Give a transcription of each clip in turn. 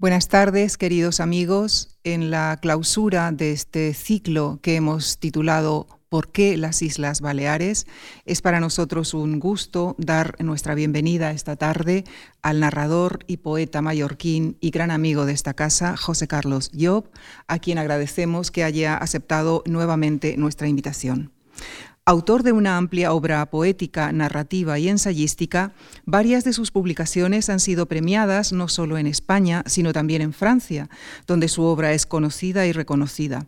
Buenas tardes, queridos amigos. En la clausura de este ciclo que hemos titulado ¿Por qué las Islas Baleares? Es para nosotros un gusto dar nuestra bienvenida esta tarde al narrador y poeta mallorquín y gran amigo de esta casa, José Carlos Job, a quien agradecemos que haya aceptado nuevamente nuestra invitación. Autor de una amplia obra poética, narrativa y ensayística, varias de sus publicaciones han sido premiadas no solo en España, sino también en Francia, donde su obra es conocida y reconocida.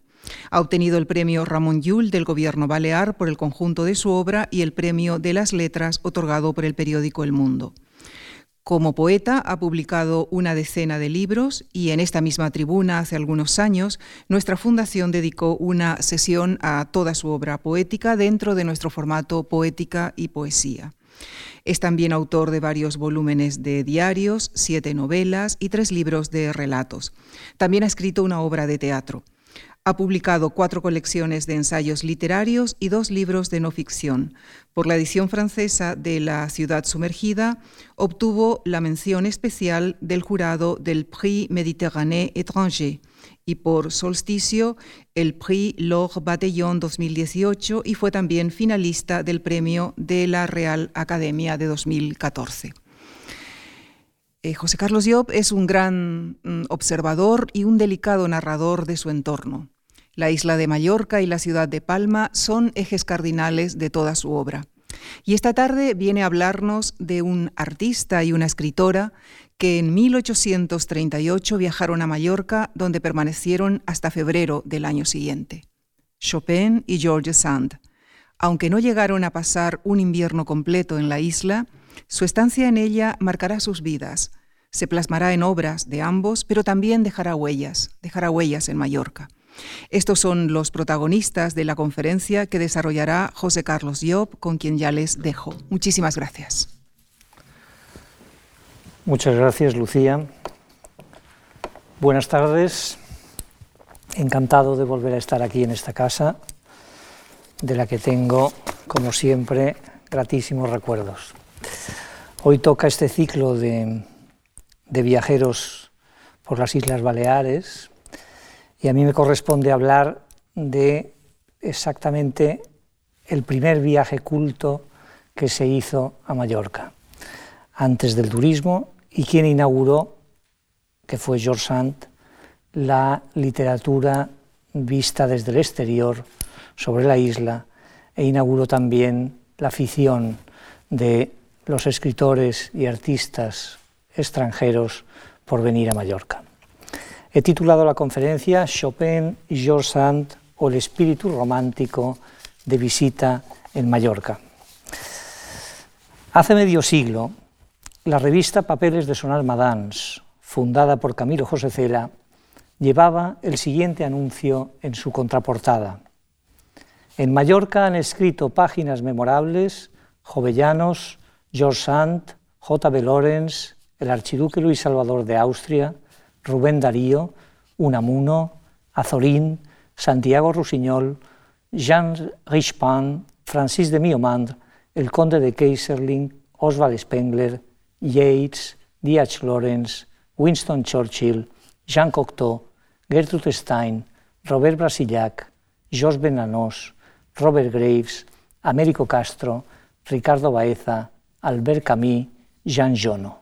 Ha obtenido el premio Ramón Llull del Gobierno Balear por el conjunto de su obra y el premio de las letras otorgado por el periódico El Mundo. Como poeta ha publicado una decena de libros y en esta misma tribuna hace algunos años nuestra fundación dedicó una sesión a toda su obra poética dentro de nuestro formato Poética y Poesía. Es también autor de varios volúmenes de diarios, siete novelas y tres libros de relatos. También ha escrito una obra de teatro. Ha publicado cuatro colecciones de ensayos literarios y dos libros de no ficción. Por la edición francesa de La ciudad sumergida, obtuvo la mención especial del jurado del Prix Méditerranée étranger y por Solsticio el Prix Laure Batellon 2018 y fue también finalista del premio de la Real Academia de 2014. Eh, José Carlos Job es un gran mm, observador y un delicado narrador de su entorno. La isla de Mallorca y la ciudad de Palma son ejes cardinales de toda su obra. Y esta tarde viene a hablarnos de un artista y una escritora que en 1838 viajaron a Mallorca, donde permanecieron hasta febrero del año siguiente. Chopin y George Sand. Aunque no llegaron a pasar un invierno completo en la isla, su estancia en ella marcará sus vidas, se plasmará en obras de ambos, pero también dejará huellas, dejará huellas en Mallorca. Estos son los protagonistas de la conferencia que desarrollará José Carlos Job, con quien ya les dejo. Muchísimas gracias. Muchas gracias, Lucía. Buenas tardes. Encantado de volver a estar aquí en esta casa, de la que tengo, como siempre, gratísimos recuerdos. Hoy toca este ciclo de, viajeros por las Islas Baleares y a mí me corresponde hablar de exactamente el primer viaje culto que se hizo a Mallorca, antes del turismo, y quien inauguró, que fue George Sand, la literatura vista desde el exterior sobre la isla, e inauguró también la afición de los escritores y artistas extranjeros por venir a Mallorca. He titulado la conferencia Chopin y George Sand o el espíritu romántico de visita en Mallorca. Hace medio siglo, la revista Papeles de Sonal Madans, fundada por Camilo José Cela, llevaba el siguiente anuncio en su contraportada. En Mallorca han escrito páginas memorables Jovellanos, George Sand, J.B. Lorenz, el archiduque Luis Salvador de Austria, Rubén Darío, Unamuno, Azorín, Santiago Rusiñol, Jean Richepin, Francis de Miomand, el conde de Kaiserling, Oswald Spengler, Yates, D.H. Lawrence, Winston Churchill, Jean Cocteau, Gertrude Stein, Robert Brasillac, Jos Benanos, Robert Graves, Américo Castro, Ricardo Baeza, Albert Camus, Jean Jono.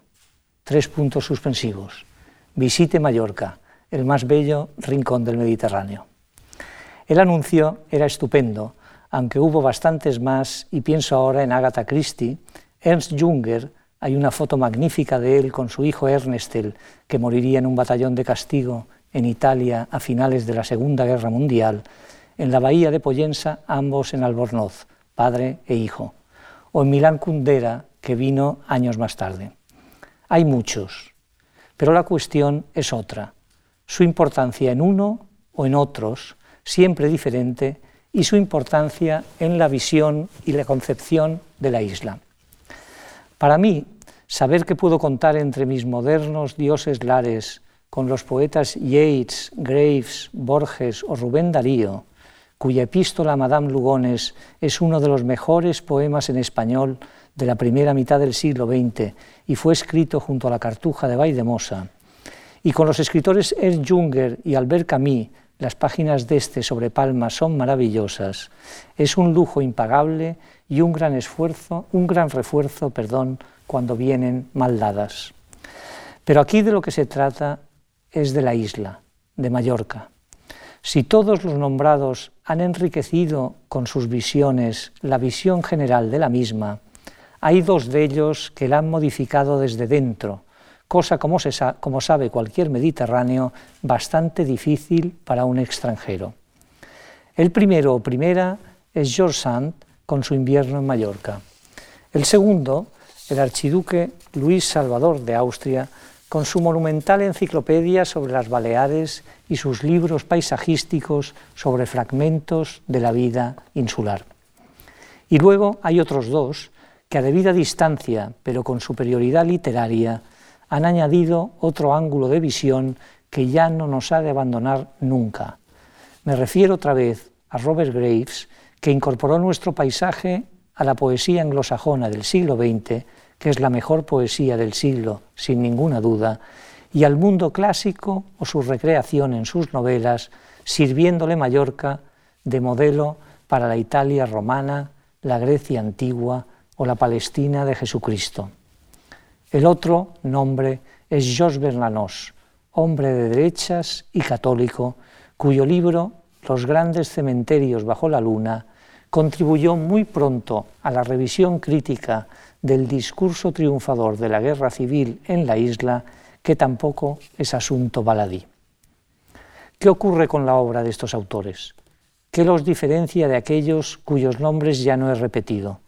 Tres puntos suspensivos. Visite Mallorca, el más bello rincón del Mediterráneo. El anuncio era estupendo, aunque hubo bastantes más, y pienso ahora en Agatha Christie, Ernst Junger, hay una foto magnífica de él con su hijo Ernestel, que moriría en un batallón de castigo en Italia a finales de la Segunda Guerra Mundial, en la bahía de Poyensa, ambos en Albornoz, padre e hijo, o en Milán Kundera, que vino años más tarde. Hay muchos, pero la cuestión es otra, su importancia en uno o en otros, siempre diferente, y su importancia en la visión y la concepción de la isla. Para mí, saber que puedo contar entre mis modernos dioses lares con los poetas Yeats, Graves, Borges o Rubén Darío, cuya epístola a Madame Lugones es uno de los mejores poemas en español de la primera mitad del siglo XX y fue escrito junto a la Cartuja de Valldemosa, Y con los escritores Ernst Junger y Albert Camus, las páginas de este sobre Palma son maravillosas. Es un lujo impagable y un gran esfuerzo, un gran refuerzo, perdón, cuando vienen mal dadas. Pero aquí de lo que se trata es de la isla, de Mallorca. Si todos los nombrados han enriquecido con sus visiones la visión general de la misma, hay dos de ellos que la han modificado desde dentro, cosa como, se sabe cualquier mediterráneo bastante difícil para un extranjero. El primero o primera es George Sand con su invierno en Mallorca. El segundo, el archiduque Luis Salvador de Austria, con su monumental enciclopedia sobre las Baleares y sus libros paisajísticos sobre fragmentos de la vida insular. Y luego hay otros dos que a debida distancia, pero con superioridad literaria, han añadido otro ángulo de visión que ya no nos ha de abandonar nunca. Me refiero otra vez a Robert Graves, que incorporó nuestro paisaje a la poesía anglosajona del siglo XX, que es la mejor poesía del siglo, sin ninguna duda, y al mundo clásico o su recreación en sus novelas, sirviéndole Mallorca de modelo para la Italia romana, la Grecia antigua o la Palestina de Jesucristo. El otro nombre es Georges Bernanos, hombre de derechas y católico, cuyo libro Los grandes cementerios bajo la luna contribuyó muy pronto a la revisión crítica del discurso triunfador de la guerra civil en la isla, que tampoco es asunto baladí. ¿Qué ocurre con la obra de estos autores? ¿Qué los diferencia de aquellos cuyos nombres ya no he repetido?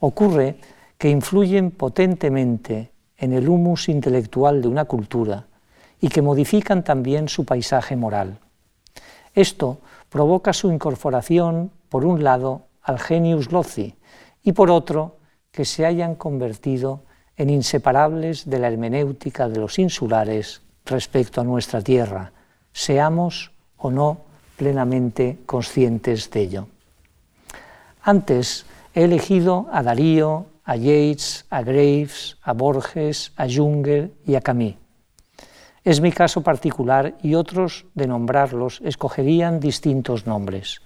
Ocurre que influyen potentemente en el humus intelectual de una cultura y que modifican también su paisaje moral. Esto provoca su incorporación, por un lado, al genius loci y por otro, que se hayan convertido en inseparables de la hermenéutica de los insulares respecto a nuestra tierra, seamos o no plenamente conscientes de ello. Antes he elegido a Darío, a Yates, a Graves, a Borges, a Junger y a Camus. Es mi caso particular y otros de nombrarlos escogerían distintos nombres.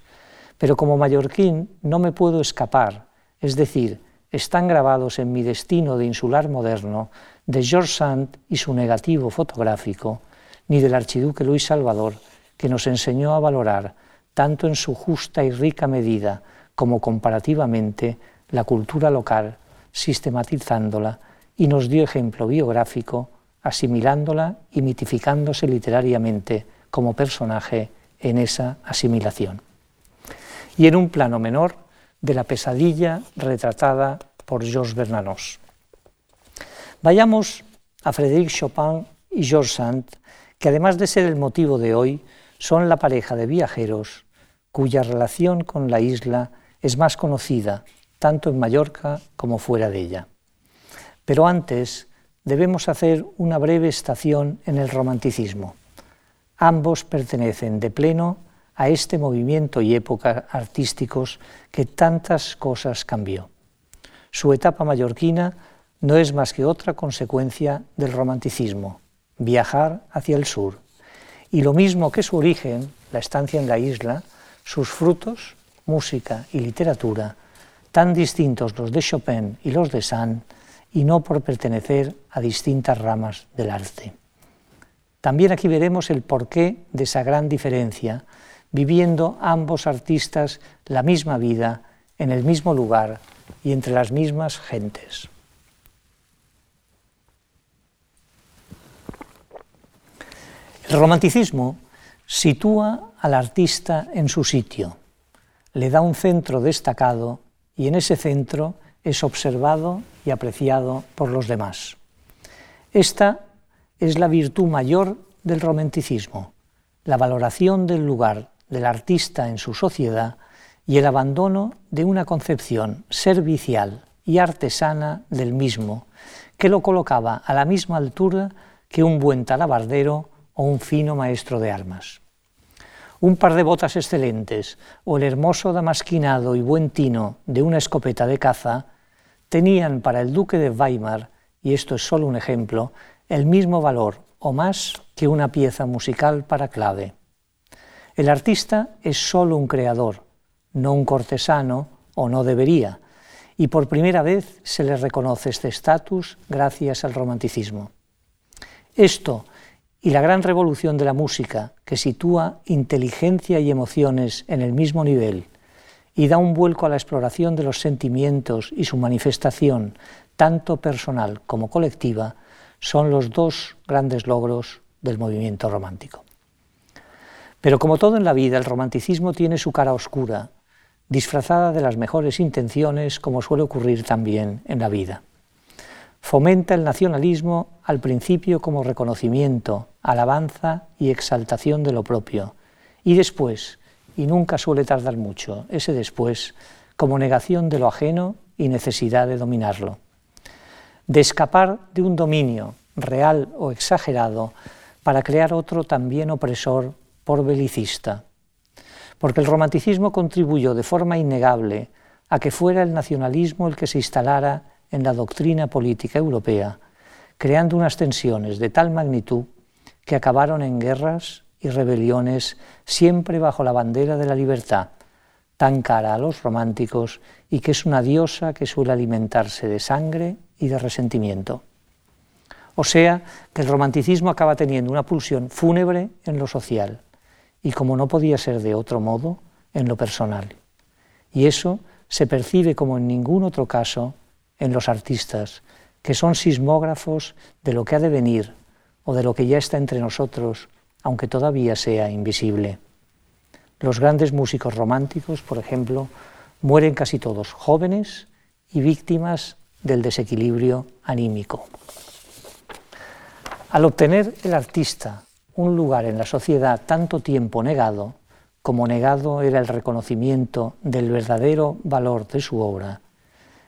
Pero como mallorquín no me puedo escapar, es decir, están grabados en mi destino de insular moderno de George Sand y su negativo fotográfico, ni del archiduque Luis Salvador, que nos enseñó a valorar, tanto en su justa y rica medida como comparativamente, la cultura local sistematizándola y nos dio ejemplo biográfico, asimilándola y mitificándose literariamente como personaje en esa asimilación. Y en un plano menor, de la pesadilla retratada por Georges Bernanos. Vayamos a Frédéric Chopin y Georges Sand, que además de ser el motivo de hoy, son la pareja de viajeros cuya relación con la isla es más conocida tanto en Mallorca como fuera de ella. Pero antes debemos hacer una breve estación en el romanticismo. Ambos pertenecen de pleno a este movimiento y época artísticos que tantas cosas cambió. Su etapa mallorquina no es más que otra consecuencia del romanticismo, viajar hacia el sur. Y lo mismo que su origen, la estancia en la isla, sus frutos, música y literatura, tan distintos los de Chopin y los de Sand, y no por pertenecer a distintas ramas del arte. También aquí veremos el porqué de esa gran diferencia, viviendo ambos artistas la misma vida en el mismo lugar y entre las mismas gentes. El romanticismo sitúa al artista en su sitio, le da un centro destacado y en ese centro es observado y apreciado por los demás. Esta es la virtud mayor del romanticismo, la valoración del lugar del artista en su sociedad y el abandono de una concepción servicial y artesana del mismo, que lo colocaba a la misma altura que un buen talabardero o un fino maestro de armas un par de botas excelentes o el hermoso damasquinado y buen tino de una escopeta de caza tenían para el duque de Weimar, y esto es solo un ejemplo, el mismo valor o más que una pieza musical para clave. El artista es solo un creador, no un cortesano, o no debería, y por primera vez se le reconoce este estatus gracias al romanticismo. Esto y la gran revolución de la música, que sitúa inteligencia y emociones en el mismo nivel y da un vuelco a la exploración de los sentimientos y su manifestación, tanto personal como colectiva, son los dos grandes logros del movimiento romántico. Pero como todo en la vida, el romanticismo tiene su cara oscura, disfrazada de las mejores intenciones, como suele ocurrir también en la vida. Fomenta el nacionalismo al principio como reconocimiento, alabanza y exaltación de lo propio, y después, y nunca suele tardar mucho, ese después, como negación de lo ajeno y necesidad de dominarlo. De escapar de un dominio, real o exagerado, para crear otro también opresor por belicista. Porque el romanticismo contribuyó de forma innegable a que fuera el nacionalismo el que se instalara en la doctrina política europea, creando unas tensiones de tal magnitud que acabaron en guerras y rebeliones siempre bajo la bandera de la libertad, tan cara a los románticos y que es una diosa que suele alimentarse de sangre y de resentimiento. O sea, que el romanticismo acaba teniendo una pulsión fúnebre en lo social y, como no podía ser de otro modo, en lo personal. Y eso se percibe como en ningún otro caso en los artistas, que son sismógrafos de lo que ha de venir o de lo que ya está entre nosotros, aunque todavía sea invisible. Los grandes músicos románticos, por ejemplo, mueren casi todos jóvenes y víctimas del desequilibrio anímico. Al obtener el artista un lugar en la sociedad tanto tiempo negado, como negado era el reconocimiento del verdadero valor de su obra,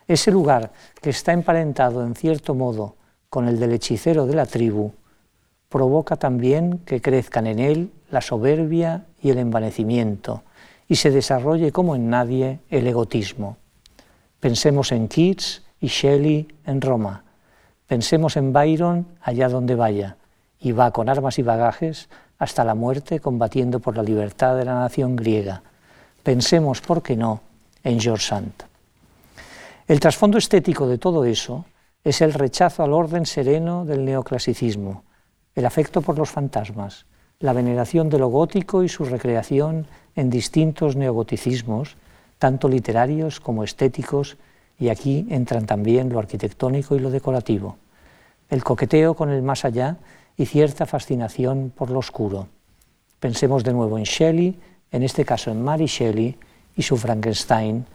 ese lugar que está emparentado en cierto modo con el del hechicero de la tribu, provoca también que crezcan en él la soberbia y el envanecimiento y se desarrolle como en nadie el egotismo. Pensemos en Keats y Shelley en Roma, pensemos en Byron allá donde vaya, y va con armas y bagajes hasta la muerte combatiendo por la libertad de la nación griega. Pensemos, ¿por qué no?, en George Sand. El trasfondo estético de todo eso es el rechazo al orden sereno del neoclasicismo, el afecto por los fantasmas, la veneración de lo gótico y su recreación en distintos neogoticismos, tanto literarios como estéticos, y aquí entran también lo arquitectónico y lo decorativo, el coqueteo con el más allá y cierta fascinación por lo oscuro. Pensemos de nuevo en Shelley, en este caso en Mary Shelley y su Frankenstein,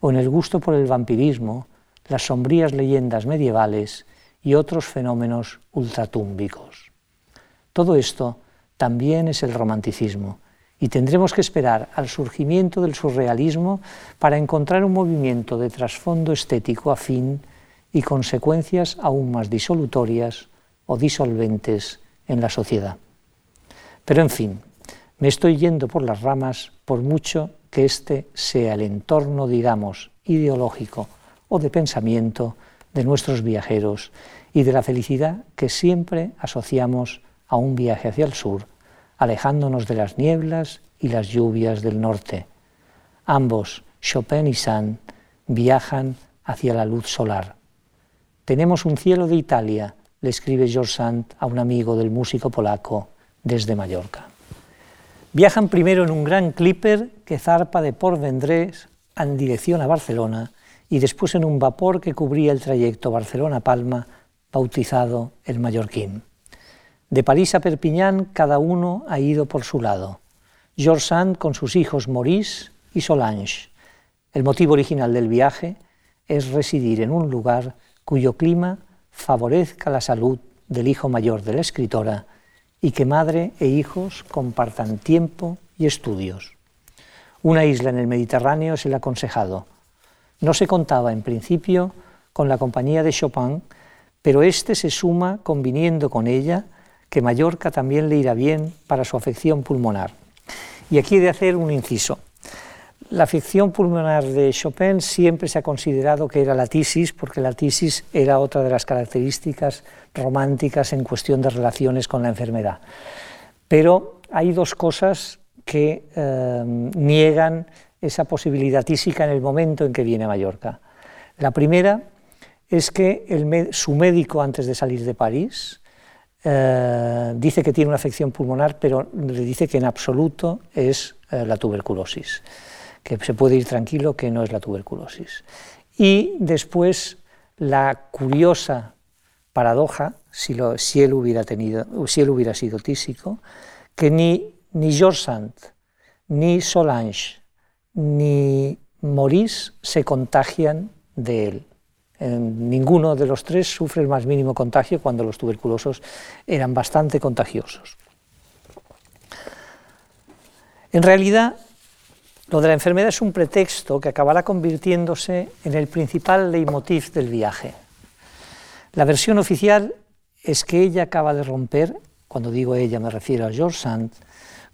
o en el gusto por el vampirismo, las sombrías leyendas medievales y otros fenómenos ultratúmbicos. Todo esto también es el romanticismo, y tendremos que esperar al surgimiento del surrealismo para encontrar un movimiento de trasfondo estético afín y consecuencias aún más disolutorias o disolventes en la sociedad. Pero en fin, me estoy yendo por las ramas por mucho que este sea el entorno, digamos, ideológico o de pensamiento de nuestros viajeros y de la felicidad que siempre asociamos a un viaje hacia el sur, alejándonos de las nieblas y las lluvias del norte. Ambos, Chopin y Sand, viajan hacia la luz solar. Tenemos un cielo de Italia, le escribe George Sand a un amigo del músico polaco desde Mallorca. Viajan primero en un gran clipper que zarpa de Port Vendrés en dirección a Barcelona y después en un vapor que cubría el trayecto Barcelona-Palma, bautizado el Mallorquín. De París a Perpiñán cada uno ha ido por su lado. George Sand con sus hijos Maurice y Solange. El motivo original del viaje es residir en un lugar cuyo clima favorezca la salud del hijo mayor de la escritora y que madre e hijos compartan tiempo y estudios. Una isla en el Mediterráneo es el aconsejado. No se contaba en principio con la compañía de Chopin, pero éste se suma conviniendo con ella que Mallorca también le irá bien para su afección pulmonar. Y aquí he de hacer un inciso. La afección pulmonar de Chopin siempre se ha considerado que era la tisis, porque la tisis era otra de las características románticas en cuestión de relaciones con la enfermedad. Pero hay dos cosas que eh, niegan esa posibilidad tísica en el momento en que viene a Mallorca. La primera es que su médico antes de salir de París eh, dice que tiene una afección pulmonar, pero le dice que en absoluto es eh, la tuberculosis, que se puede ir tranquilo que no es la tuberculosis. Y después la curiosa paradoja, si, él, hubiera tenido, si él hubiera sido tísico, que ni, ni George ni Solange, ni Maurice se contagian de él. ninguno de los tres sufre el más mínimo contagio cuando los tuberculosos eran bastante contagiosos. En realidad, lo de la enfermedad es un pretexto que acabará convirtiéndose en el principal leitmotiv del viaje. La versión oficial es que ella acaba de romper, cuando digo ella me refiero a George Sand,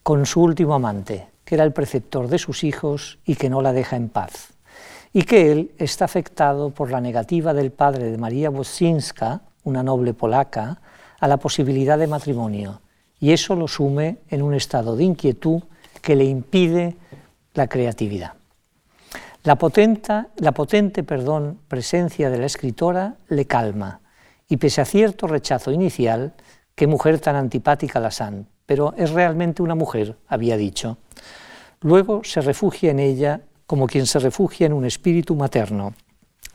con su último amante, que era el preceptor de sus hijos y que no la deja en paz, y que él está afectado por la negativa del padre de María Wosinska, una noble polaca, a la posibilidad de matrimonio, y eso lo sume en un estado de inquietud que le impide la creatividad. La, potente perdón, presencia de la escritora le calma, y pese a cierto rechazo inicial, qué mujer tan antipática la San, pero es realmente una mujer, había dicho. Luego se refugia en ella como quien se refugia en un espíritu materno,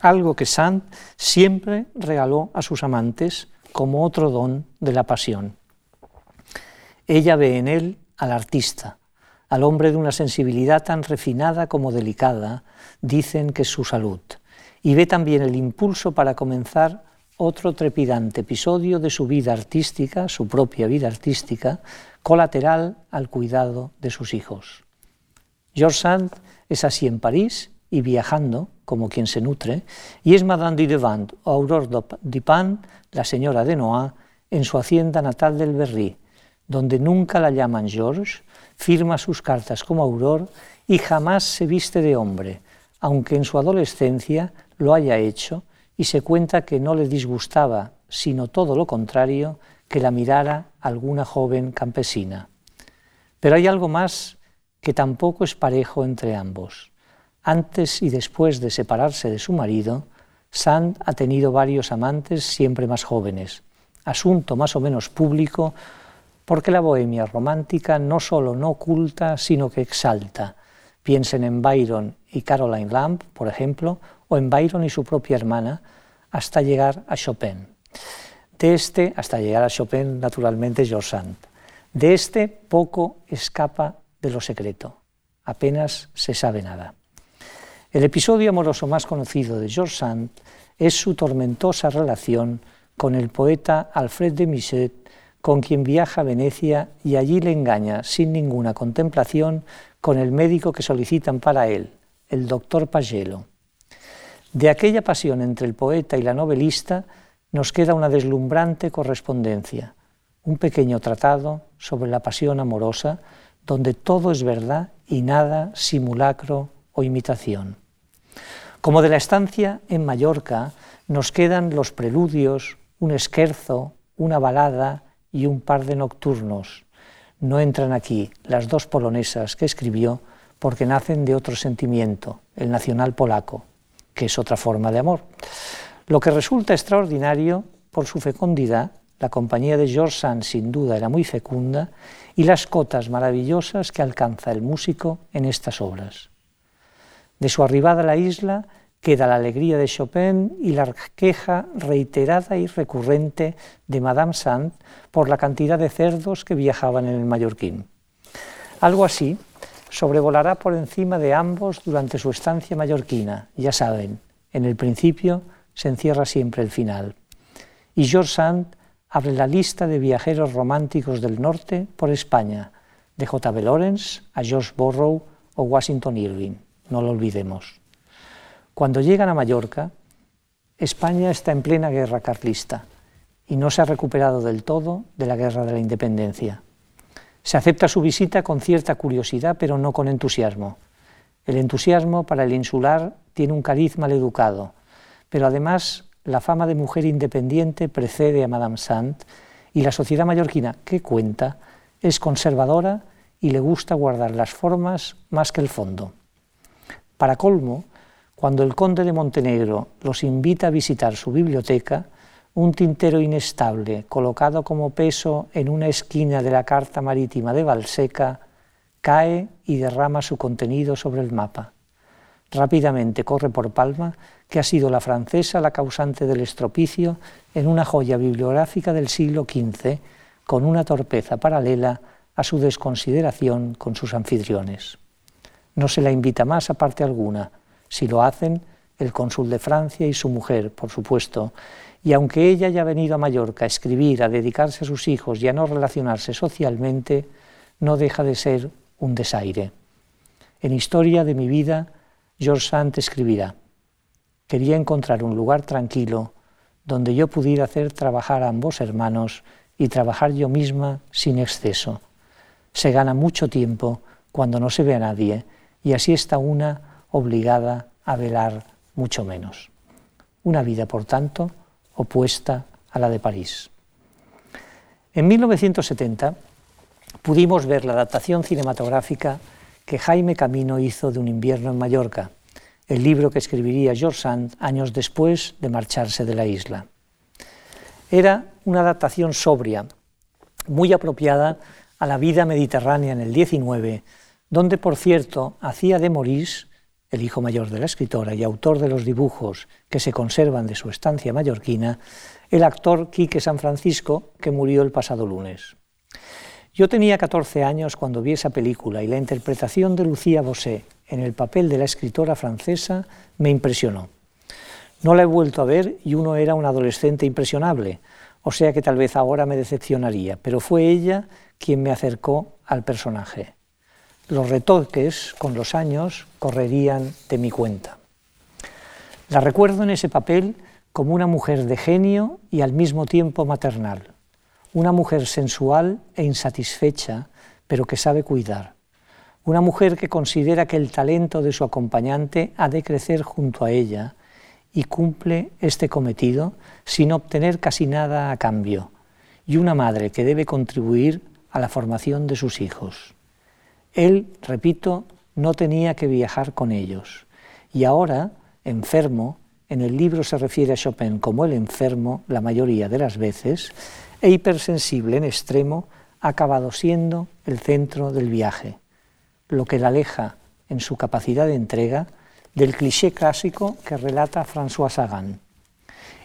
algo que Sand siempre regaló a sus amantes como otro don de la pasión. Ella ve en él al artista, al hombre de una sensibilidad tan refinada como delicada, dicen que es su salud, y ve también el impulso para comenzar otro trepidante episodio de su vida artística, su propia vida artística, colateral al cuidado de sus hijos. George Sand es así en París y viajando, como quien se nutre, y es Madame de Devant o Aurore Dupin, la señora de Noah, en su hacienda natal del Berry, donde nunca la llaman George, firma sus cartas como Aurore y jamás se viste de hombre, aunque en su adolescencia lo haya hecho y se cuenta que no le disgustaba, sino todo lo contrario, que la mirara alguna joven campesina. Pero hay algo más que tampoco es parejo entre ambos. Antes y después de separarse de su marido, Sand ha tenido varios amantes siempre más jóvenes, asunto más o menos público porque la bohemia romántica no solo no oculta, sino que exalta. Piensen en Byron y Caroline Lamb, por ejemplo, o en Byron y su propia hermana, hasta llegar a Chopin. De este, hasta llegar a Chopin, naturalmente, George Sand. De este poco escapa de lo secreto. Apenas se sabe nada. El episodio amoroso más conocido de George Sand es su tormentosa relación con el poeta Alfred de Musset, con quien viaja a Venecia y allí le engaña sin ninguna contemplación con el médico que solicitan para él, el doctor Pagello. De aquella pasión entre el poeta y la novelista nos queda una deslumbrante correspondencia, un pequeño tratado sobre la pasión amorosa donde todo es verdad y nada simulacro o imitación. Como de la estancia en Mallorca nos quedan los preludios, un esquerzo, una balada y un par de nocturnos. No entran aquí las dos polonesas que escribió porque nacen de otro sentimiento, el nacional polaco que es otra forma de amor. Lo que resulta extraordinario por su fecundidad, la compañía de George Sand sin duda era muy fecunda, y las cotas maravillosas que alcanza el músico en estas obras. De su arribada a la isla queda la alegría de Chopin y la queja reiterada y recurrente de Madame Sand por la cantidad de cerdos que viajaban en el mallorquín. Algo así sobrevolará por encima de ambos durante su estancia mallorquina. Ya saben, en el principio se encierra siempre el final. Y George Sand abre la lista de viajeros románticos del norte por España, de J.B. Lawrence a George Borrow o Washington Irving. No lo olvidemos. Cuando llegan a Mallorca, España está en plena guerra carlista y no se ha recuperado del todo de la guerra de la independencia. Se acepta su visita con cierta curiosidad, pero no con entusiasmo. El entusiasmo para el insular tiene un cariz mal educado, pero además la fama de mujer independiente precede a Madame Sand y la sociedad mallorquina que cuenta es conservadora y le gusta guardar las formas más que el fondo. Para colmo, cuando el conde de Montenegro los invita a visitar su biblioteca, un tintero inestable colocado como peso en una esquina de la Carta Marítima de Valseca cae y derrama su contenido sobre el mapa. Rápidamente corre por Palma que ha sido la francesa la causante del estropicio en una joya bibliográfica del siglo XV, con una torpeza paralela a su desconsideración con sus anfitriones. No se la invita más a parte alguna, si lo hacen el cónsul de Francia y su mujer, por supuesto, y aunque ella haya venido a Mallorca a escribir, a dedicarse a sus hijos y a no relacionarse socialmente, no deja de ser un desaire. En Historia de mi vida, George Sand escribirá, quería encontrar un lugar tranquilo donde yo pudiera hacer trabajar a ambos hermanos y trabajar yo misma sin exceso. Se gana mucho tiempo cuando no se ve a nadie y así está una obligada a velar mucho menos. Una vida, por tanto, opuesta a la de París. En 1970 pudimos ver la adaptación cinematográfica que Jaime Camino hizo de Un invierno en Mallorca, el libro que escribiría George Sand años después de marcharse de la isla. Era una adaptación sobria, muy apropiada a la vida mediterránea en el XIX, donde, por cierto, hacía de Maurice, el hijo mayor de la escritora y autor de los dibujos que se conservan de su estancia mallorquina, el actor Quique San Francisco, que murió el pasado lunes. Yo tenía 14 años cuando vi esa película y la interpretación de Lucía Bosé en el papel de la escritora francesa me impresionó. No la he vuelto a ver y uno era un adolescente impresionable, o sea que tal vez ahora me decepcionaría, pero fue ella quien me acercó al personaje. Los retoques con los años correrían de mi cuenta. La recuerdo en ese papel como una mujer de genio y al mismo tiempo maternal, una mujer sensual e insatisfecha, pero que sabe cuidar, una mujer que considera que el talento de su acompañante ha de crecer junto a ella y cumple este cometido sin obtener casi nada a cambio, y una madre que debe contribuir a la formación de sus hijos. Él, repito, no tenía que viajar con ellos, y ahora, enfermo, en el libro se refiere a Chopin como el enfermo la mayoría de las veces, e hipersensible en extremo, ha acabado siendo el centro del viaje, lo que la aleja en su capacidad de entrega del cliché clásico que relata François Sagan.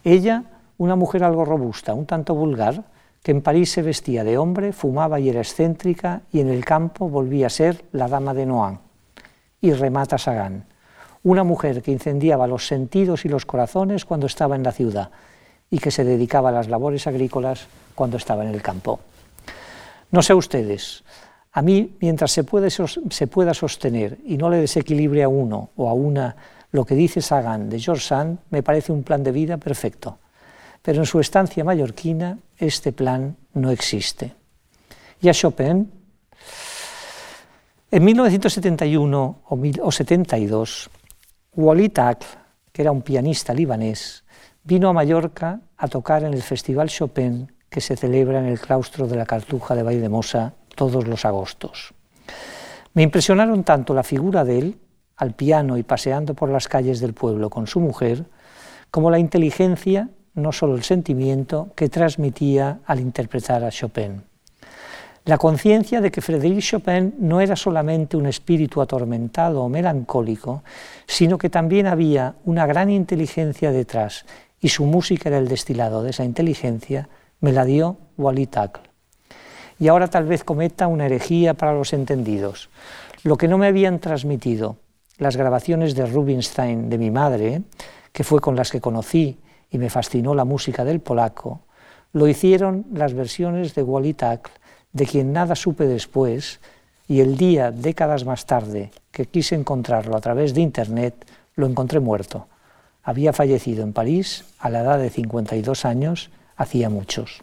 Ella, una mujer algo robusta, un tanto vulgar, que en París se vestía de hombre, fumaba y era excéntrica, y en el campo volvía a ser la dama de Noan. Y remata Sagan, una mujer que incendiaba los sentidos y los corazones cuando estaba en la ciudad y que se dedicaba a las labores agrícolas cuando estaba en el campo. No sé ustedes, a mí, mientras se, se pueda sostener y no le desequilibre a uno o a una lo que dice Sagan de George Sand, me parece un plan de vida perfecto. Pero en su estancia mallorquina, este plan no existe. Y a Chopin, en 1971 o, o 72, Walid que era un pianista libanés, vino a Mallorca a tocar en el Festival Chopin que se celebra en el claustro de la Cartuja de Valldemosa todos los agostos. Me impresionaron tanto la figura de él, al piano y paseando por las calles del pueblo con su mujer, como la inteligencia, no solo el sentimiento, que transmitía al interpretar a Chopin. La conciencia de que Frédéric Chopin no era solamente un espíritu atormentado o melancólico, sino que también había una gran inteligencia detrás y su música era el destilado de esa inteligencia, me la dio Wally Tackle y ahora tal vez cometa una herejía para los entendidos. Lo que no me habían transmitido las grabaciones de Rubinstein de mi madre, que fue con las que conocí y me fascinó la música del polaco, lo hicieron las versiones de Wally Tackle, de quien nada supe después, y el día, décadas más tarde, que quise encontrarlo a través de Internet, lo encontré muerto. Había fallecido en París a la edad de 52 años, hacía muchos.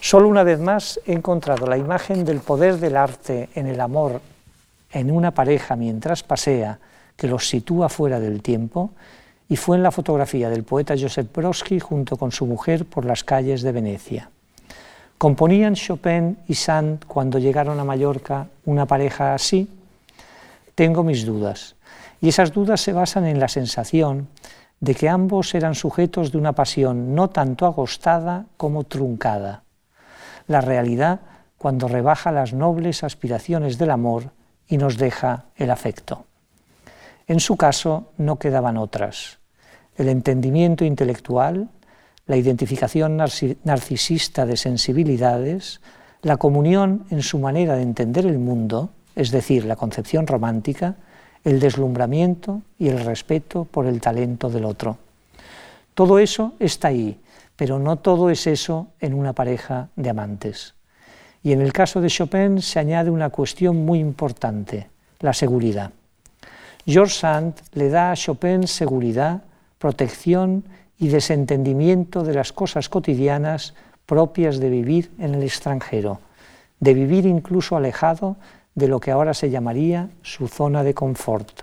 Solo una vez más he encontrado la imagen del poder del arte en el amor en una pareja mientras pasea que los sitúa fuera del tiempo y fue en la fotografía del poeta Josep Brodsky junto con su mujer por las calles de Venecia. ¿Componían Chopin y Sand cuando llegaron a Mallorca una pareja así? Tengo mis dudas, y esas dudas se basan en la sensación de que ambos eran sujetos de una pasión no tanto agostada como truncada. La realidad cuando rebaja las nobles aspiraciones del amor y nos deja el afecto. En su caso no quedaban otras. El entendimiento intelectual, la identificación narcisista de sensibilidades, la comunión en su manera de entender el mundo, es decir, la concepción romántica, el deslumbramiento y el respeto por el talento del otro. Todo eso está ahí, pero no todo es eso en una pareja de amantes. Y en el caso de Chopin se añade una cuestión muy importante, la seguridad. George Sand le da a Chopin seguridad, protección y desentendimiento de las cosas cotidianas propias de vivir en el extranjero, de vivir incluso alejado de lo que ahora se llamaría su zona de confort.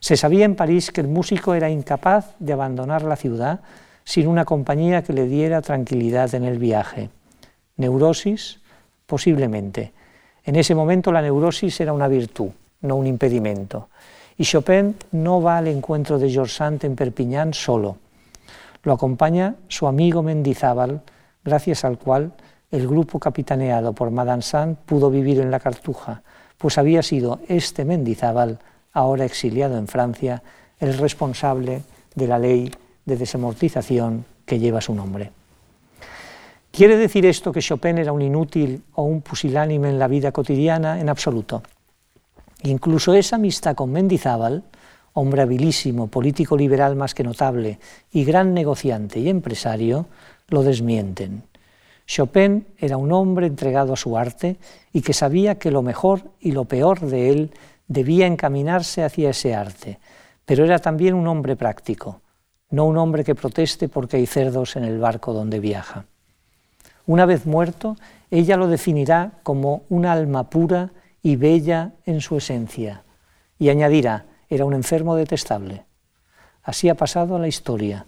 Se sabía en París que el músico era incapaz de abandonar la ciudad sin una compañía que le diera tranquilidad en el viaje. Neurosis, posiblemente. En ese momento la neurosis era una virtud, no un impedimento. Y Chopin no va al encuentro de George Sand en Perpiñán solo. Lo acompaña su amigo Mendizábal, gracias al cual el grupo capitaneado por Madame Sand pudo vivir en la Cartuja, pues había sido este Mendizábal, ahora exiliado en Francia, el responsable de la ley de desamortización que lleva su nombre. ¿Quiere decir esto que Chopin era un inútil o un pusilánime en la vida cotidiana? En absoluto. Incluso esa amistad con Mendizábal, hombre habilísimo, político liberal más que notable y gran negociante y empresario, lo desmienten. Chopin era un hombre entregado a su arte y que sabía que lo mejor y lo peor de él debía encaminarse hacia ese arte, pero era también un hombre práctico, no un hombre que proteste porque hay cerdos en el barco donde viaja. Una vez muerto, ella lo definirá como un alma pura y bella en su esencia, y añadirá, era un enfermo detestable. Así ha pasado a la historia,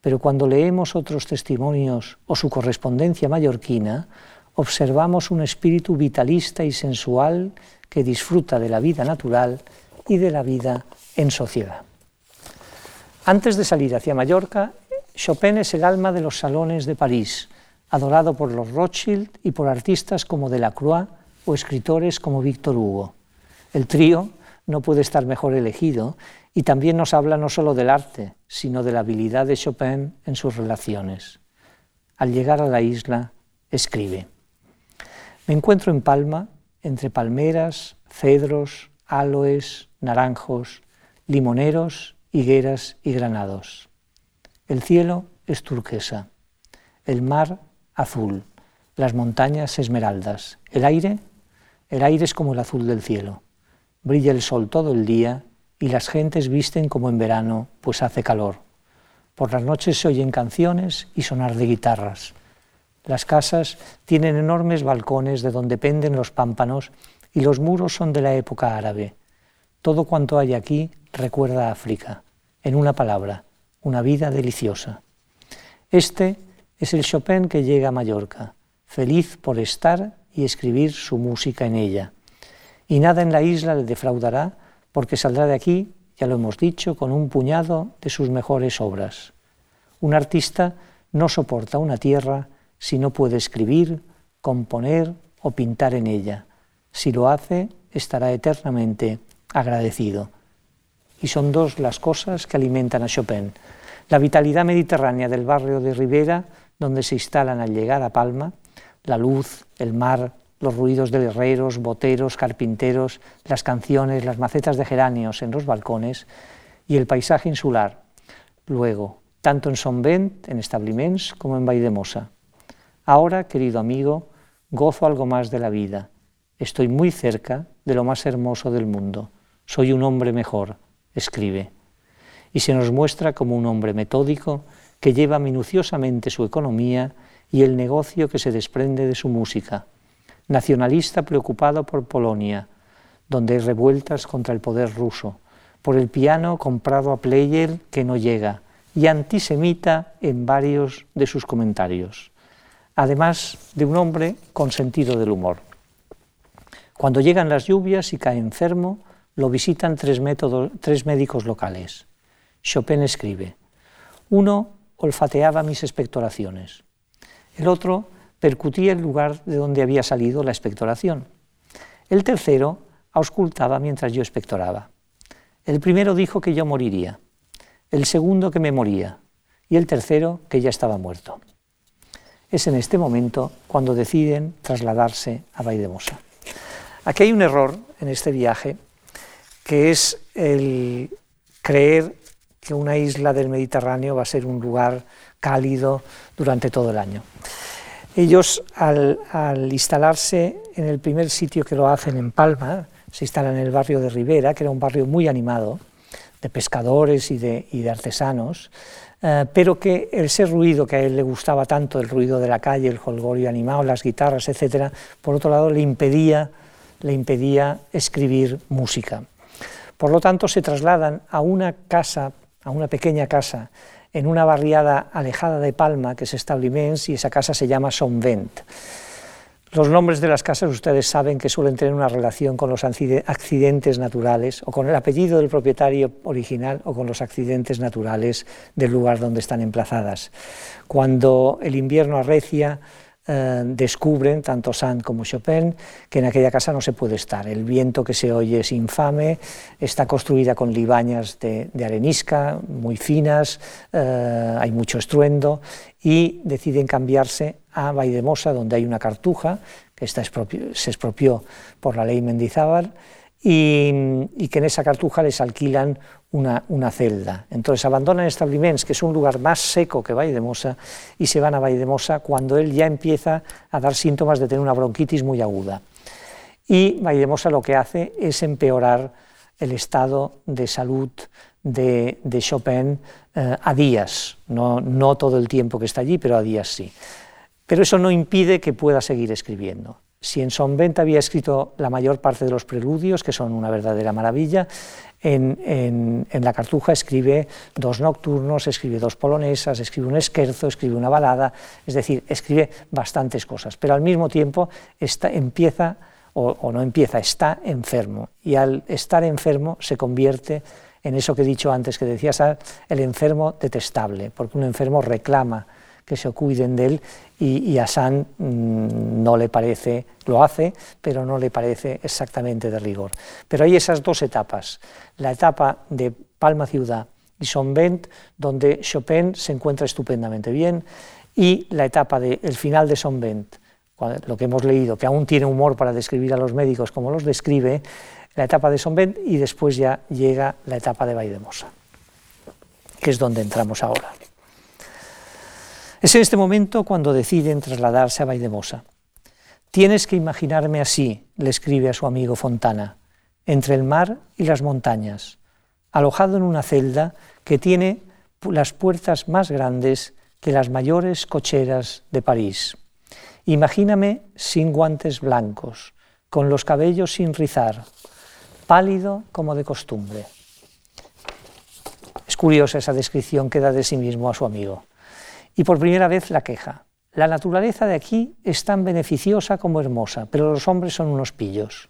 pero cuando leemos otros testimonios o su correspondencia mallorquina, observamos un espíritu vitalista y sensual que disfruta de la vida natural y de la vida en sociedad. Antes de salir hacia Mallorca, Chopin es el alma de los salones de París, adorado por los Rothschild y por artistas como Delacroix o escritores como Víctor Hugo. El trío no puede estar mejor elegido y también nos habla no solo del arte, sino de la habilidad de Chopin en sus relaciones. Al llegar a la isla, escribe, Me encuentro en Palma, entre palmeras, cedros, aloes, naranjos, limoneros, higueras y granados. El cielo es turquesa, el mar azul, las montañas esmeraldas, el aire, el aire es como el azul del cielo. Brilla el sol todo el día y las gentes visten como en verano, pues hace calor. Por las noches se oyen canciones y sonar de guitarras. Las casas tienen enormes balcones de donde penden los pámpanos y los muros son de la época árabe. Todo cuanto hay aquí recuerda África. En una palabra, una vida deliciosa. Este es el Chopin que llega a Mallorca, feliz por estar y escribir su música en ella. Y nada en la isla le defraudará porque saldrá de aquí, ya lo hemos dicho, con un puñado de sus mejores obras. Un artista no soporta una tierra si no puede escribir, componer o pintar en ella. Si lo hace, estará eternamente agradecido. Y son dos las cosas que alimentan a Chopin. La vitalidad mediterránea del barrio de Rivera donde se instalan al llegar a Palma, la luz, el mar, los ruidos de herreros, boteros, carpinteros, las canciones, las macetas de geranios en los balcones y el paisaje insular. Luego, tanto en Sonvent, en Establiments, como en Vaidemosa. Ahora, querido amigo, gozo algo más de la vida. Estoy muy cerca de lo más hermoso del mundo. Soy un hombre mejor, escribe. Y se nos muestra como un hombre metódico que lleva minuciosamente su economía y el negocio que se desprende de su música. Nacionalista preocupado por Polonia, donde hay revueltas contra el poder ruso, por el piano comprado a Player que no llega, y antisemita en varios de sus comentarios, además de un hombre con sentido del humor. Cuando llegan las lluvias y cae enfermo, lo visitan tres, tres médicos locales. Chopin escribe, uno olfateaba mis expectoraciones, el otro percutía el lugar de donde había salido la expectoración, el tercero auscultaba mientras yo expectoraba. El primero dijo que yo moriría, el segundo que me moría y el tercero que ya estaba muerto. Es en este momento cuando deciden trasladarse a Vaidemosa. Aquí hay un error en este viaje, que es el creer que una isla del Mediterráneo va a ser un lugar cálido durante todo el año. Ellos, al, instalarse en el primer sitio que lo hacen en Palma, se instalan en el barrio de Rivera, que era un barrio muy animado, de pescadores y de, artesanos, eh, pero que ese ruido que a él le gustaba tanto, el ruido de la calle, el holgorio animado, las guitarras, etcétera, por otro lado le impedía, le impedía escribir música. Por lo tanto, se trasladan a una casa, a una pequeña casa, en una barriada alejada de Palma, que es Establiments, y esa casa se llama Sonvent. Los nombres de las casas ustedes saben que suelen tener una relación con los accidentes naturales o con el apellido del propietario original o con los accidentes naturales del lugar donde están emplazadas. Cuando el invierno arrecia, eh, descubren, tanto Sand como Chopin, que en aquella casa no se puede estar. El viento que se oye es infame, está construida con libañas de, arenisca muy finas, eh, hay mucho estruendo y deciden cambiarse a Vaidemosa, donde hay una cartuja que se expropió por la ley Mendizábal y, que en esa cartuja les alquilan una, celda. Entonces abandonan Establiments, que es un lugar más seco que Vaidemosa, y se van a Vaidemosa cuando él ya empieza a dar síntomas de tener una bronquitis muy aguda. Y Vaidemosa lo que hace es empeorar el estado de salud de, Chopin eh, a días, no, no todo el tiempo que está allí, pero a días sí. Pero eso no impide que pueda seguir escribiendo. Si en Sonvent había escrito la mayor parte de los preludios, que son una verdadera maravilla, en, la Cartuja escribe dos nocturnos, escribe dos polonesas, escribe un esquerzo, escribe una balada, es decir, escribe bastantes cosas, pero al mismo tiempo empieza, o, o no empieza, está enfermo, y al estar enfermo se convierte en eso que he dicho antes, que decías, el enfermo detestable, porque un enfermo reclama que se cuiden de él y, a San mm, no le parece, lo hace, pero no le parece exactamente de rigor. Pero hay esas dos etapas, la etapa de Palma Ciudad y Sonvent, donde Chopin se encuentra estupendamente bien, y la etapa del final de Sonvent, lo que hemos leído, que aún tiene humor para describir a los médicos como los describe, la etapa de Sonvent y después ya llega la etapa de Vaidemosa, que es donde entramos ahora. Es en este momento cuando deciden trasladarse a Vaidemosa. Tienes que imaginarme así, le escribe a su amigo Fontana, entre el mar y las montañas, alojado en una celda que tiene las puertas más grandes que las mayores cocheras de París. Imagíname sin guantes blancos, con los cabellos sin rizar, pálido como de costumbre. Es curiosa esa descripción que da de sí mismo a su amigo. Y por primera vez la queja. La naturaleza de aquí es tan beneficiosa como hermosa, pero los hombres son unos pillos.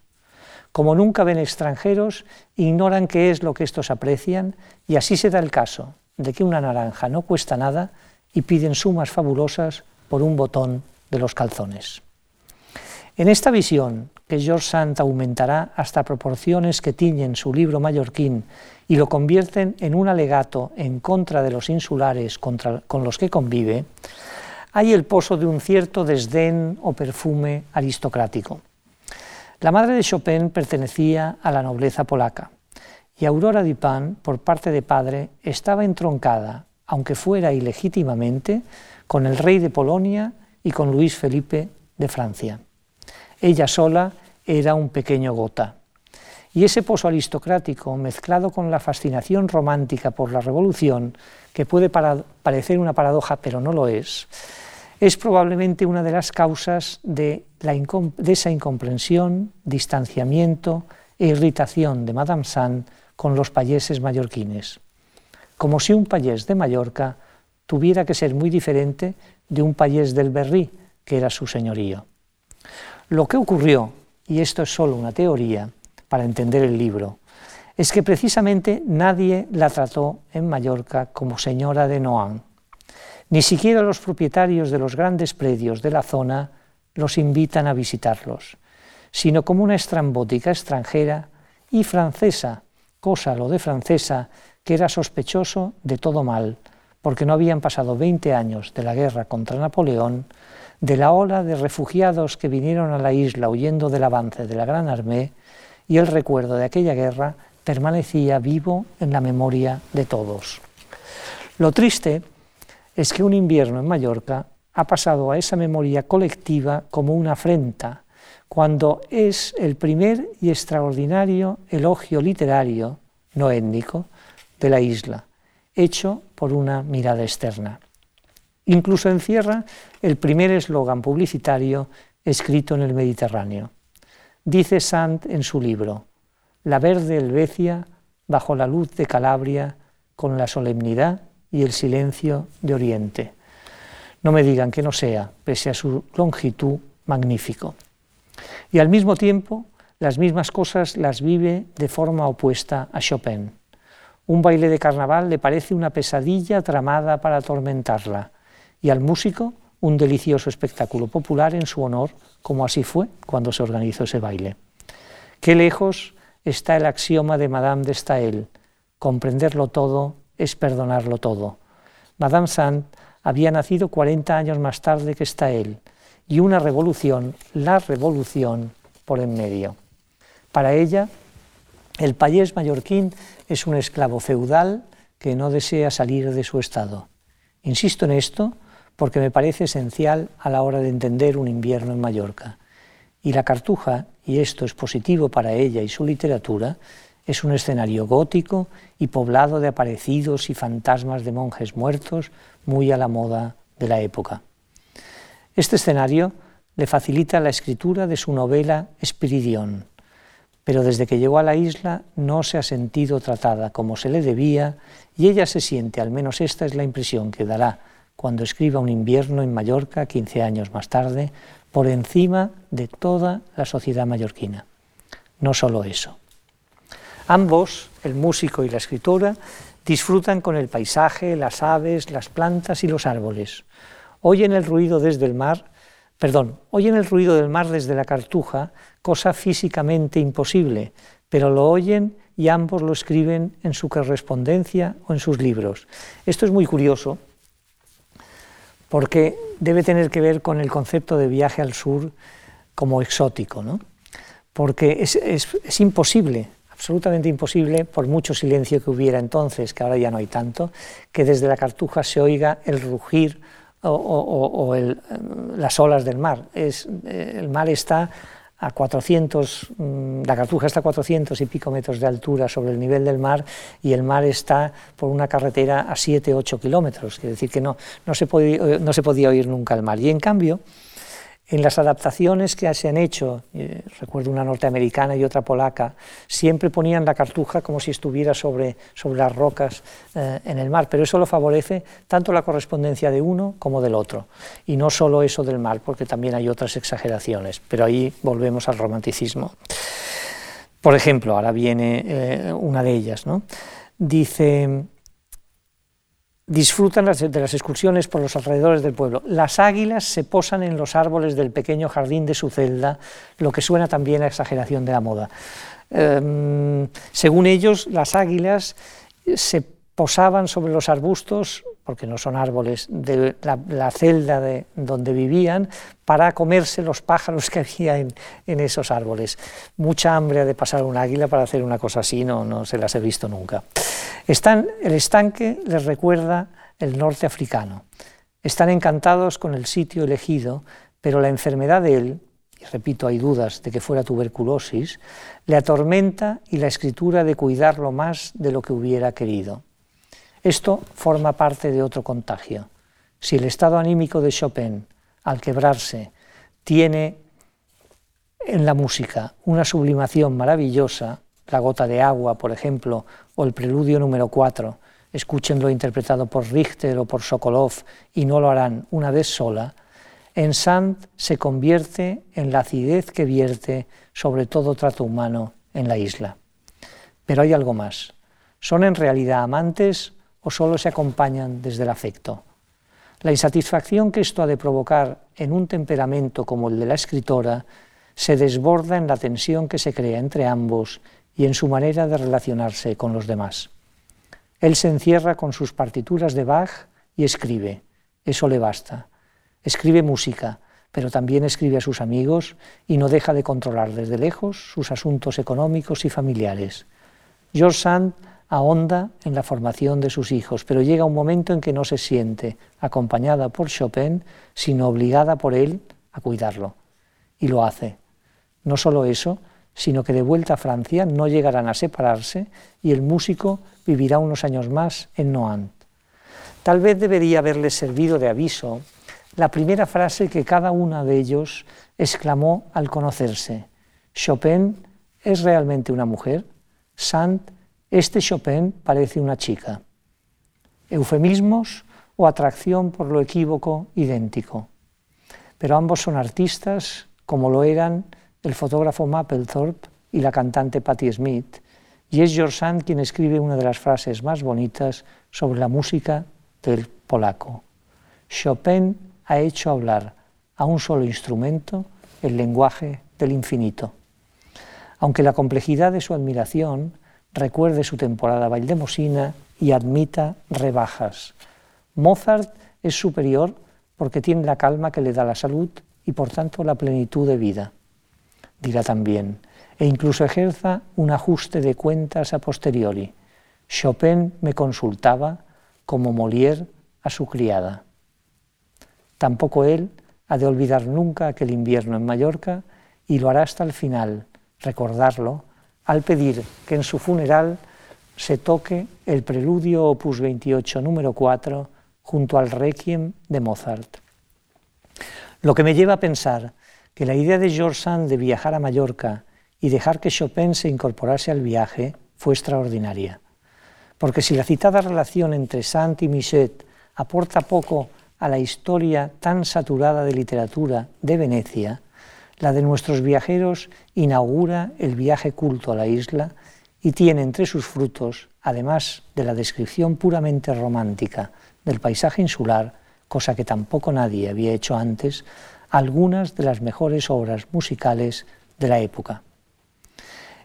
Como nunca ven extranjeros, ignoran qué es lo que estos aprecian y así se da el caso de que una naranja no cuesta nada y piden sumas fabulosas por un botón de los calzones. En esta visión, que George Sand aumentará hasta proporciones que tiñen su libro mallorquín y lo convierten en un alegato en contra de los insulares con los que convive, hay el pozo de un cierto desdén o perfume aristocrático. La madre de Chopin pertenecía a la nobleza polaca y Aurora Dupin, por parte de padre, estaba entroncada, aunque fuera ilegítimamente, con el rey de Polonia y con Luis Felipe de Francia. Ella sola era un pequeño gota. Y ese pozo aristocrático, mezclado con la fascinación romántica por la revolución, que puede parecer una paradoja, pero no lo es, es probablemente una de las causas de, esa incomprensión, distanciamiento, e irritación de Madame Sand con los payeses mallorquines, como si un payés de Mallorca tuviera que ser muy diferente de un payés del Berry, que era su señorío. Lo que ocurrió, y esto es solo una teoría para entender el libro, es que precisamente nadie la trató en Mallorca como señora de Noan. Ni siquiera los propietarios de los grandes predios de la zona los invitan a visitarlos, sino como una estrambótica extranjera y francesa, cosa lo de francesa que era sospechoso de todo mal, porque no habían pasado 20 años de la guerra contra Napoleón, de la ola de refugiados que vinieron a la isla huyendo del avance de la Gran Armée, y el recuerdo de aquella guerra permanecía vivo en la memoria de todos. Lo triste es que un invierno en Mallorca ha pasado a esa memoria colectiva como una afrenta, cuando es el primer y extraordinario elogio literario, no étnico, de la isla, hecho por una mirada externa. Incluso encierra el primer eslogan publicitario escrito en el Mediterráneo. Dice Sant en su libro, La verde Helvecia bajo la luz de Calabria, con la solemnidad y el silencio de Oriente. No me digan que no sea, pese a su longitud, magnífico. Y al mismo tiempo, las mismas cosas las vive de forma opuesta a Chopin. Un baile de carnaval le parece una pesadilla tramada para atormentarla, y al músico un delicioso espectáculo popular en su honor, como así fue cuando se organizó ese baile. Qué lejos está el axioma de Madame de Staël, comprenderlo todo es perdonarlo todo. Madame Sand había nacido 40 años más tarde que Staël, y una revolución, la revolución, por en medio. Para ella, el payés mallorquín es un esclavo feudal que no desea salir de su estado. Insisto en esto porque me parece esencial a la hora de entender un invierno en Mallorca. Y la Cartuja, y esto es positivo para ella y su literatura, es un escenario gótico y poblado de aparecidos y fantasmas de monjes muertos, muy a la moda de la época. Este escenario le facilita la escritura de su novela Espiridión, pero desde que llegó a la isla no se ha sentido tratada como se le debía y ella se siente, al menos esta es la impresión que dará cuando escriba un invierno en Mallorca, 15 años más tarde, por encima de toda la sociedad mallorquina. No solo eso. Ambos, el músico y la escritora, disfrutan con el paisaje, las aves, las plantas y los árboles. Oyen el ruido desde el mar, perdón, oyen el ruido del mar desde la cartuja, cosa físicamente imposible, pero lo oyen y ambos lo escriben en su correspondencia o en sus libros. Esto es muy curioso porque debe tener que ver con el concepto de viaje al sur como exótico, ¿no? porque es, es imposible absolutamente imposible, por mucho silencio que hubiera entonces, que ahora ya no hay tanto, que desde la cartuja se oiga el rugir o, las olas del mar. Es, eh, el mar está a 400, mm, la cartuja está a 400 y pico metros de altura sobre el nivel del mar y el mar está por una carretera a 7, 8 kilómetros, quiere decir que no, no, se podía, no se podía oír nunca el mar. Y en cambio, en las adaptaciones que se han hecho, eh, recuerdo una norteamericana y otra polaca, siempre ponían la cartuja como si estuviera sobre, sobre las rocas eh, en el mar, pero eso lo favorece tanto la correspondencia de uno como del otro. Y no solo eso del mar, porque también hay otras exageraciones, pero ahí volvemos al romanticismo. Por ejemplo, ahora viene eh, una de ellas, ¿no? Dice, disfrutan de las excursiones por los alrededores del pueblo. Las águilas se posan en los árboles del pequeño jardín de su celda, lo que suena también a exageración de la moda. Em, según ellos, las águilas se posaban sobre los arbustos, porque no son árboles, de la, celda de donde vivían, para comerse los pájaros que había en, esos árboles. Mucha hambre de pasar un águila para hacer una cosa así, no, no se las he visto nunca. Están, el estanque les recuerda el norte africano. Están encantados con el sitio elegido, pero la enfermedad de él, y repito, hay dudas de que fuera tuberculosis, le atormenta y la escritura de cuidarlo más de lo que hubiera querido. Esto forma parte de otro contagio. Si el estado anímico de Chopin, al quebrarse, tiene en la música una sublimación maravillosa, la gota de agua, por ejemplo, o el preludio número 4, escúchenlo interpretado por Richter o por Sokolov y no lo harán una vez sola, en Sant se convierte en la acidez que vierte sobre todo trato humano en la isla. Pero hay algo más. ¿Son en realidad amantes o solo se acompañan desde el afecto? La insatisfacción que esto ha de provocar en un temperamento como el de la escritora se desborda en la tensión que se crea entre ambos y en su manera de relacionarse con los demás. Él se encierra con sus partituras de Bach y escribe. Eso le basta. Escribe música, pero también escribe a sus amigos y no deja de controlar desde lejos sus asuntos económicos y familiares. George Sand ahonda en la formación de sus hijos, pero llega un momento en que no se siente acompañada por Chopin, sino obligada por él a cuidarlo. Y lo hace. No solo eso, sino que de vuelta a Francia no llegarán a separarse y el músico vivirá unos años más en Nohant. Tal vez debería haberles servido de aviso la primera frase que cada uno de ellos exclamó al conocerse. Chopin es realmente una mujer. Sant, este Chopin parece una chica. Eufemismos o atracción por lo equívoco idéntico. Pero ambos son artistas como lo eran el fotógrafo Mapplethorpe y la cantante Patti Smith, y es George Sand quien escribe una de las frases más bonitas sobre la música del polaco. Chopin ha hecho hablar a un solo instrumento el lenguaje del infinito. Aunque la complejidad de su admiración recuerde su temporada valdemosina y admita rebajas. Mozart es superior porque tiene la calma que le da la salud y por tanto la plenitud de vida, dirá también, e incluso ejerza un ajuste de cuentas a posteriori. Chopin me consultaba como Molière a su criada. Tampoco él ha de olvidar nunca aquel invierno en Mallorca y lo hará hasta el final, recordarlo, al pedir que en su funeral se toque el preludio opus 28 número 4 junto al requiem de Mozart. Lo que me lleva a pensar que la idea de George Sand de viajar a Mallorca y dejar que Chopin se incorporase al viaje fue extraordinaria. Porque si la citada relación entre Sand y Michel aporta poco a la historia tan saturada de literatura de Venecia, la de nuestros viajeros inaugura el viaje culto a la isla y tiene entre sus frutos, además de la descripción puramente romántica del paisaje insular, cosa que tampoco nadie había hecho antes, algunas de las mejores obras musicales de la época.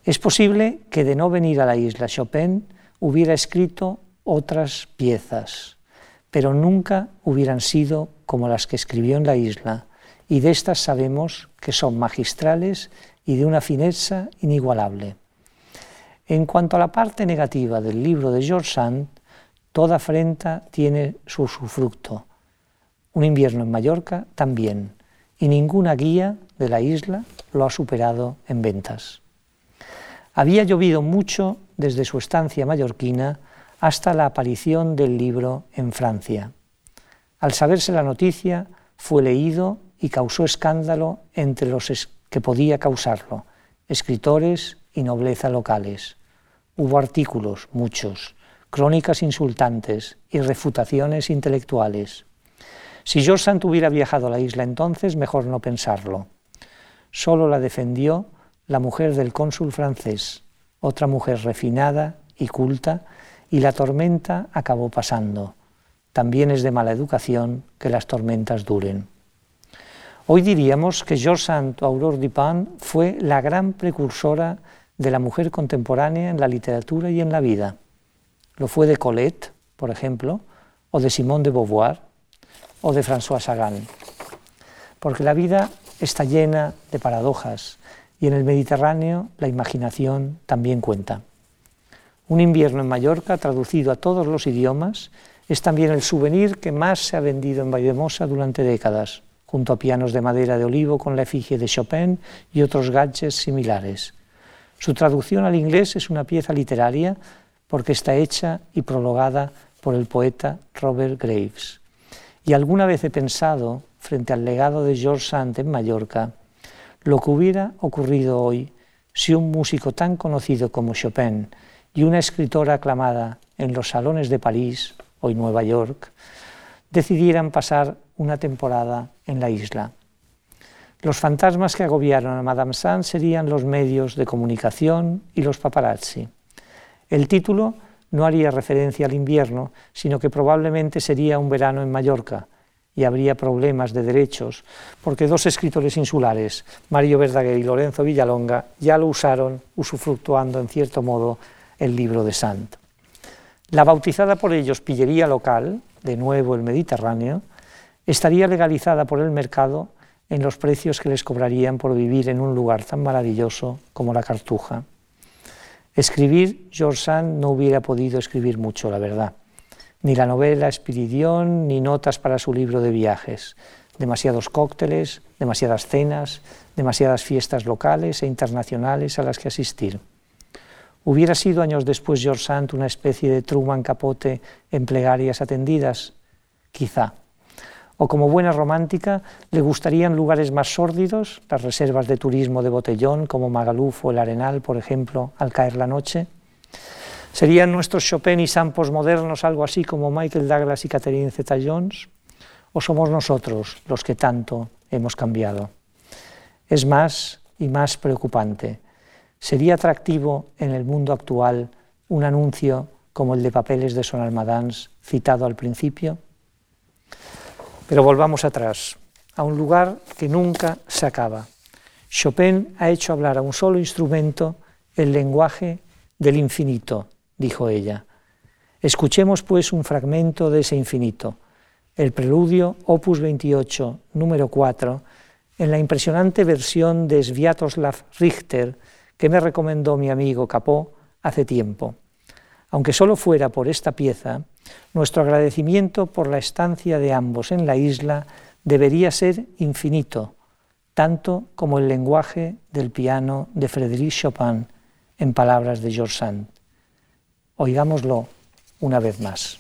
Es posible que de no venir a la isla Chopin hubiera escrito otras piezas, pero nunca hubieran sido como las que escribió en la isla, y de estas sabemos que son magistrales y de una fineza inigualable. En cuanto a la parte negativa del libro de George Sand, toda afrenta tiene su fruto. Un invierno en Mallorca también, y ninguna guía de la isla lo ha superado en ventas. Había llovido mucho desde su estancia mallorquina hasta la aparición del libro en Francia. Al saberse la noticia, fue leído y causó escándalo entre los que podía causarlo, escritores y nobleza locales. Hubo artículos, muchos, crónicas insultantes y refutaciones intelectuales. Si George Sand hubiera viajado a la isla entonces, mejor no pensarlo. Solo la defendió la mujer del cónsul francés, otra mujer refinada y culta, y la tormenta acabó pasando. También es de mala educación que las tormentas duren. Hoy diríamos que George Saint Aurore Dupin fue la gran precursora de la mujer contemporánea en la literatura y en la vida. Lo fue de Colette, por ejemplo, o de Simone de Beauvoir, o de François Sagan. Porque la vida está llena de paradojas y en el Mediterráneo la imaginación también cuenta. Un invierno en Mallorca, traducido a todos los idiomas, es también el souvenir que más se ha vendido en Valdemosa durante décadas, junto a pianos de madera de olivo con la efigie de Chopin y otros gadgets similares. Su traducción al inglés es una pieza literaria porque está hecha y prologada por el poeta Robert Graves. Y alguna vez he pensado, frente al legado de George Sand en Mallorca, lo que hubiera ocurrido hoy si un músico tan conocido como Chopin y una escritora aclamada en los salones de París, hoy Nueva York, decidieran pasar una temporada en la isla. Los fantasmas que agobiaron a Madame Sand serían los medios de comunicación y los paparazzi. El título no haría referencia al invierno, sino que probablemente sería un verano en Mallorca y habría problemas de derechos, porque dos escritores insulares, Mario Verdaguer y Lorenzo Villalonga, ya lo usaron usufructuando en cierto modo el libro de Sant. La bautizada por ellos pillería local, de nuevo el Mediterráneo, estaría legalizada por el mercado en los precios que les cobrarían por vivir en un lugar tan maravilloso como la Cartuja. Escribir, George Sand no hubiera podido escribir mucho, la verdad. Ni la novela Espiridión, ni notas para su libro de viajes. Demasiados cócteles, demasiadas cenas, demasiadas fiestas locales e internacionales a las que asistir. ¿Hubiera sido años después George Sand una especie de Truman Capote en plegarias atendidas? Quizá o como buena romántica le gustarían lugares más sórdidos, las reservas de turismo de botellón como Magaluf o el Arenal, por ejemplo, al caer la noche. ¿Serían nuestros Chopin y Sampos modernos algo así como Michael Douglas y Catherine Zeta-Jones? ¿O somos nosotros los que tanto hemos cambiado? Es más y más preocupante. ¿Sería atractivo en el mundo actual un anuncio como el de papeles de Son Almadans citado al principio? Pero volvamos atrás, a un lugar que nunca se acaba. Chopin ha hecho hablar a un solo instrumento el lenguaje del infinito, dijo ella. Escuchemos pues un fragmento de ese infinito, el preludio opus 28, número 4, en la impresionante versión de Sviatoslav Richter que me recomendó mi amigo Capó hace tiempo. Aunque solo fuera por esta pieza, nuestro agradecimiento por la estancia de ambos en la isla debería ser infinito, tanto como el lenguaje del piano de Frédéric Chopin en palabras de George Sand. Oigámoslo una vez más.